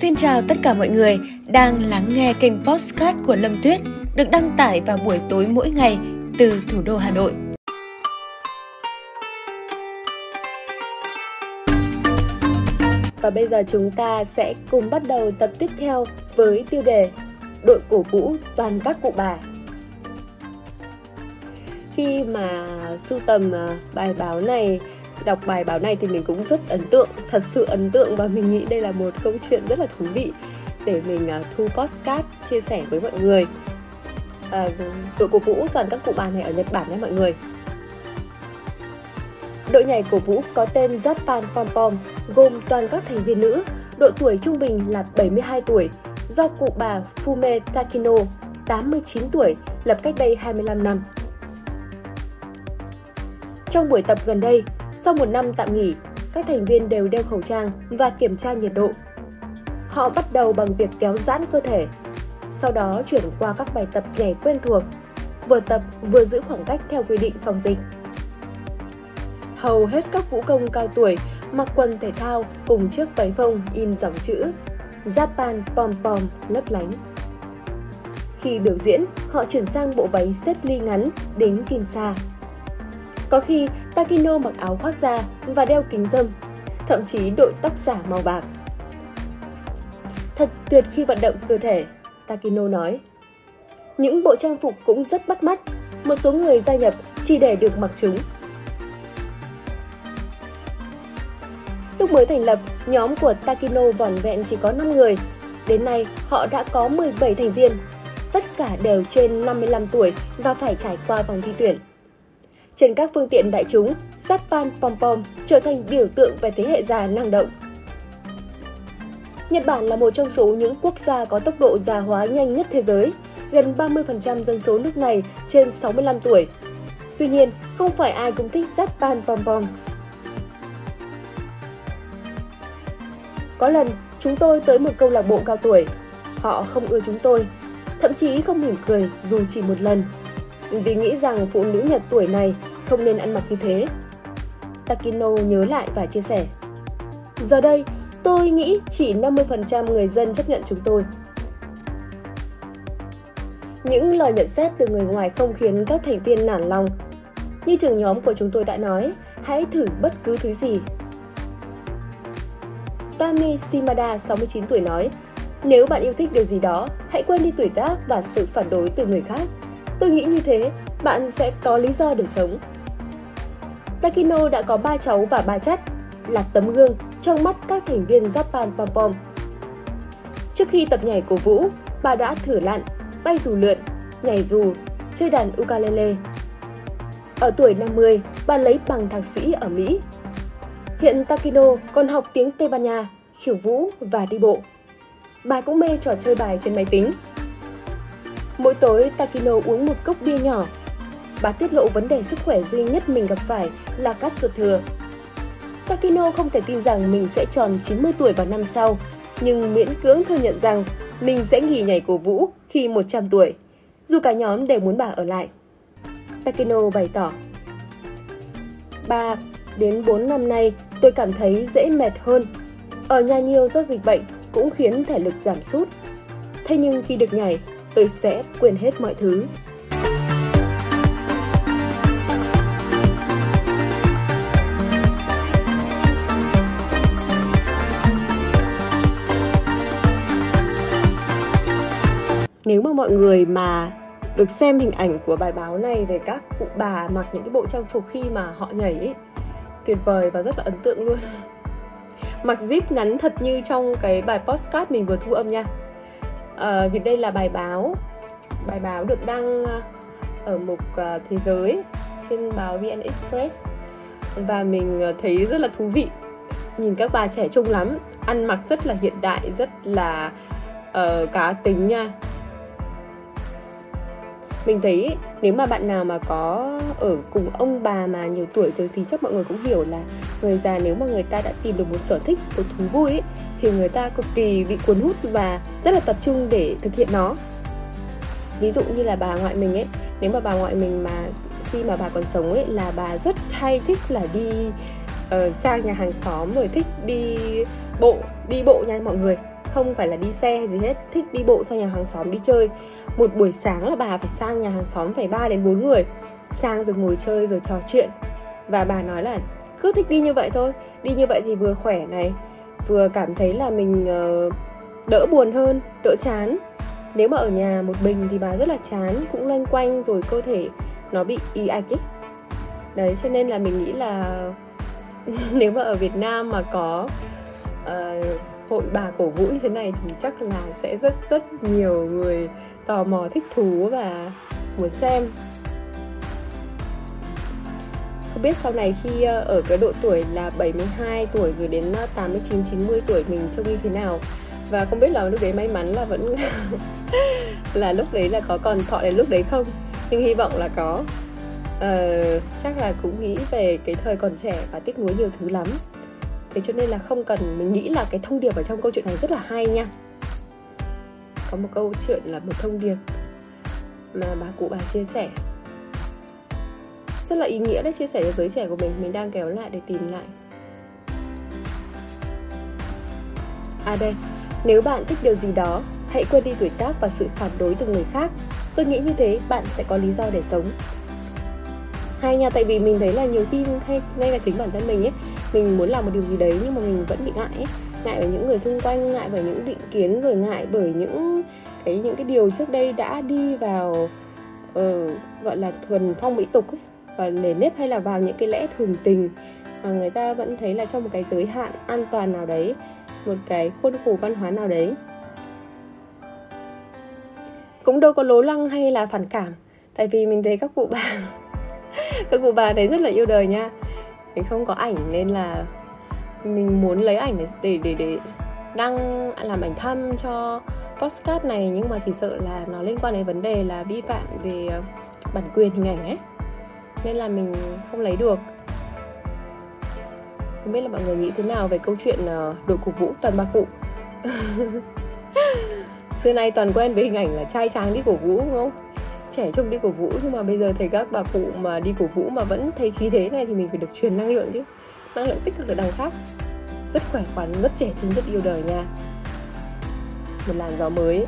Xin chào tất cả mọi người đang lắng nghe kênh Postcard của Lâm Tuyết, được đăng tải vào buổi tối mỗi ngày từ thủ đô Hà Nội. Và bây giờ chúng ta sẽ cùng bắt đầu tập tiếp theo với tiêu đề Đội cổ vũ toàn các cụ bà. Khi mà sưu tầm ờ, bài báo này đọc bài báo này thì mình cũng rất ấn tượng thật sự ấn tượng và mình nghĩ đây là một câu chuyện rất là thú vị để mình uh, thu postcard chia sẻ với mọi người uh, đội cổ vũ toàn các cụ bà này ở Nhật Bản nhé mọi người Đội nhảy cổ vũ có tên Japan Pom Pom gồm toàn các thành viên nữ, độ tuổi trung bình là 72 tuổi, do cụ bà Fume Takino, 89 tuổi, lập cách đây 25 năm. Trong buổi tập gần đây, sau một năm tạm nghỉ, các thành viên đều đeo khẩu trang và kiểm tra nhiệt độ. Họ bắt đầu bằng việc kéo giãn cơ thể, sau đó chuyển qua các bài tập nhảy quen thuộc, vừa tập vừa giữ khoảng cách theo quy định phòng dịch. Hầu hết các vũ công cao tuổi mặc quần thể thao cùng chiếc váy phông in dòng chữ Japan Pom Pom lấp lánh. Khi biểu diễn, họ chuyển sang bộ váy xếp ly ngắn đến kim sa có khi Takino mặc áo khoác da và đeo kính dâm, thậm chí đội tóc giả màu bạc. Thật tuyệt khi vận động cơ thể, Takino nói. Những bộ trang phục cũng rất bắt mắt, một số người gia nhập chỉ để được mặc chúng. Lúc mới thành lập, nhóm của Takino vỏn vẹn chỉ có 5 người. Đến nay, họ đã có 17 thành viên. Tất cả đều trên 55 tuổi và phải trải qua vòng thi tuyển. Trên các phương tiện đại chúng, Japan Pom Pom trở thành biểu tượng về thế hệ già năng động. Nhật Bản là một trong số những quốc gia có tốc độ già hóa nhanh nhất thế giới, gần 30% dân số nước này trên 65 tuổi. Tuy nhiên, không phải ai cũng thích Japan Pom Pom. Có lần, chúng tôi tới một câu lạc bộ cao tuổi. Họ không ưa chúng tôi, thậm chí không mỉm cười dù chỉ một lần vì nghĩ rằng phụ nữ Nhật tuổi này không nên ăn mặc như thế. Takino nhớ lại và chia sẻ. Giờ đây, tôi nghĩ chỉ 50% người dân chấp nhận chúng tôi. Những lời nhận xét từ người ngoài không khiến các thành viên nản lòng. Như trưởng nhóm của chúng tôi đã nói, hãy thử bất cứ thứ gì. Tami Shimada, 69 tuổi nói, nếu bạn yêu thích điều gì đó, hãy quên đi tuổi tác và sự phản đối từ người khác. Tôi nghĩ như thế, bạn sẽ có lý do để sống. Takino đã có ba cháu và ba chắt, là tấm gương trong mắt các thành viên Japan Pom Pom. Trước khi tập nhảy cổ vũ, bà đã thử lặn, bay dù lượn, nhảy dù, chơi đàn ukulele. Ở tuổi 50, bà lấy bằng thạc sĩ ở Mỹ. Hiện Takino còn học tiếng Tây Ban Nha, khiêu vũ và đi bộ. Bà cũng mê trò chơi bài trên máy tính. Mỗi tối, Takino uống một cốc bia nhỏ. Bà tiết lộ vấn đề sức khỏe duy nhất mình gặp phải là cắt ruột thừa. Takino không thể tin rằng mình sẽ tròn 90 tuổi vào năm sau, nhưng miễn cưỡng thừa nhận rằng mình sẽ nghỉ nhảy cổ vũ khi 100 tuổi, dù cả nhóm đều muốn bà ở lại. Takino bày tỏ. 3 đến 4 năm nay, tôi cảm thấy dễ mệt hơn. Ở nhà nhiều do dịch bệnh cũng khiến thể lực giảm sút. Thế nhưng khi được nhảy, tôi sẽ quên hết mọi thứ. Nếu mà mọi người mà được xem hình ảnh của bài báo này về các cụ bà mặc những cái bộ trang phục khi mà họ nhảy ấy, tuyệt vời và rất là ấn tượng luôn mặc zip ngắn thật như trong cái bài postcard mình vừa thu âm nha à, vì đây là bài báo. Bài báo được đăng ờ, ở mục uh, thế giới trên báo VN Express. Và mình thấy rất là thú vị. Nhìn các bà trẻ trung lắm ăn mặc rất là hiện đại rất là uh, cá tính nha mình thấy nếu mà bạn nào mà có ở cùng ông bà mà nhiều tuổi rồi thì chắc mọi người cũng hiểu là người già nếu mà người ta đã tìm được một sở thích một thú vui ấy, thì người ta cực kỳ bị cuốn hút và rất là tập trung để thực hiện nó. Ví dụ như là bà ngoại mình ấy nếu mà bà ngoại mình mà khi mà bà còn sống ấy là bà rất hay thích là đi uh, sang nhà hàng xóm rồi thích đi bộ đi bộ nha mọi người. Không phải là đi xe hay gì hết thích đi bộ sang nhà hàng xóm đi chơi một buổi sáng là bà phải sang nhà hàng xóm phải 3 đến 4 người sang rồi ngồi chơi rồi trò chuyện. Và bà nói là cứ thích đi như vậy thôi đi như vậy thì vừa khỏe này vừa cảm thấy là mình uh, đỡ buồn hơn đỡ chán. Nếu mà ở nhà một mình thì bà rất là chán cũng loanh quanh rồi cơ thể nó bị y ạch ấy. Đấy cho nên là mình nghĩ là nếu mà ở Việt Nam mà có uh, hội bà cổ vũ như thế này thì chắc là sẽ rất rất nhiều người tò mò thích thú và muốn xem. Không biết sau này khi ờ, ở cái độ tuổi là 72 tuổi rồi đến ờ, 89 90 tuổi mình trông như thế nào? Và không biết là lúc đấy may mắn là vẫn là lúc đấy là có còn thọ đến lúc đấy không? Nhưng hy vọng là có. Uh, chắc là cũng nghĩ về cái thời còn trẻ và tiếc nuối nhiều thứ lắm thế cho nên là không cần mình nghĩ là cái thông điệp ở trong câu chuyện này rất là hay nha. Có một câu chuyện là một thông điệp mà bà cụ bà chia sẻ. Rất là ý nghĩa đấy, chia sẻ với giới trẻ của mình. Mình đang kéo lại để tìm lại. À đây, nếu bạn thích điều gì đó, hãy quên đi tuổi tác và sự phản đối từ người khác. Tôi nghĩ như thế, bạn sẽ có lý do để sống. Hay nha, tại vì mình thấy là nhiều khi hay ngay là chính bản thân mình ấy mình muốn làm một điều gì đấy nhưng mà mình vẫn bị ngại ấy. Ngại bởi những người xung quanh ngại bởi những định kiến rồi ngại bởi những cái những cái điều trước đây đã đi vào uh, gọi là thuần phong mỹ tục ấy và nề nếp hay là vào những cái lẽ thường tình. Mà người ta vẫn thấy là trong một cái giới hạn an toàn nào đấy một cái khuôn khổ văn hóa nào đấy. Cũng đâu có lố lăng hay là phản cảm tại vì mình thấy các cụ bà các cụ bà đấy rất là yêu đời nha mình không có ảnh nên là mình muốn lấy ảnh để để để, để đăng làm ảnh thăm cho postcard này. Nhưng mà chỉ sợ là nó liên quan đến vấn đề là vi phạm về ờ, bản quyền hình ảnh ấy. Nên là mình không lấy được. Không biết là mọi người nghĩ thế nào về câu chuyện ờ, đội cổ vũ toàn bà cụ? Xưa nay toàn quen với hình ảnh là trai tráng đi cổ vũ đúng không? Trẻ trông đi cổ vũ nhưng mà bây giờ thấy các bà cụ mà đi cổ vũ mà vẫn thấy khí thế này thì mình phải được truyền năng lượng chứ. Năng lượng tích cực ở đằng khác. Rất khỏe khoắn rất trẻ trung rất yêu đời nha. Một làn gió mới.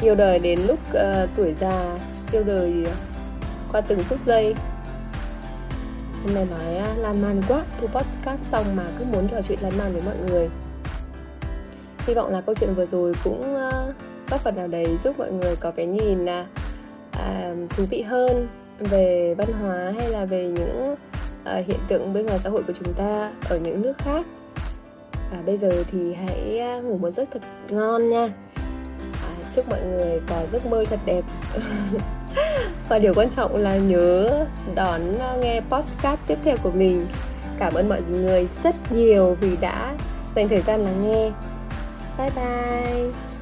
Yêu đời đến lúc uh, tuổi già yêu đời qua từng phút giây. Hôm nay nói uh, lan man quá. Thu podcast xong mà cứ muốn trò chuyện lan man với mọi người. Hy vọng là câu chuyện vừa rồi cũng uh, góp phần nào đấy giúp mọi người có cái nhìn à, à, thú vị hơn về văn hóa hay là về những à, hiện tượng bên ngoài xã hội của chúng ta ở những nước khác? Và bây giờ thì hãy à, ngủ một giấc thật ngon nha. À, chúc mọi người có giấc mơ thật đẹp. Và điều quan trọng là nhớ đón à, nghe podcast tiếp theo của mình. Cảm ơn mọi người rất nhiều vì đã dành thời gian lắng nghe. Bye bye.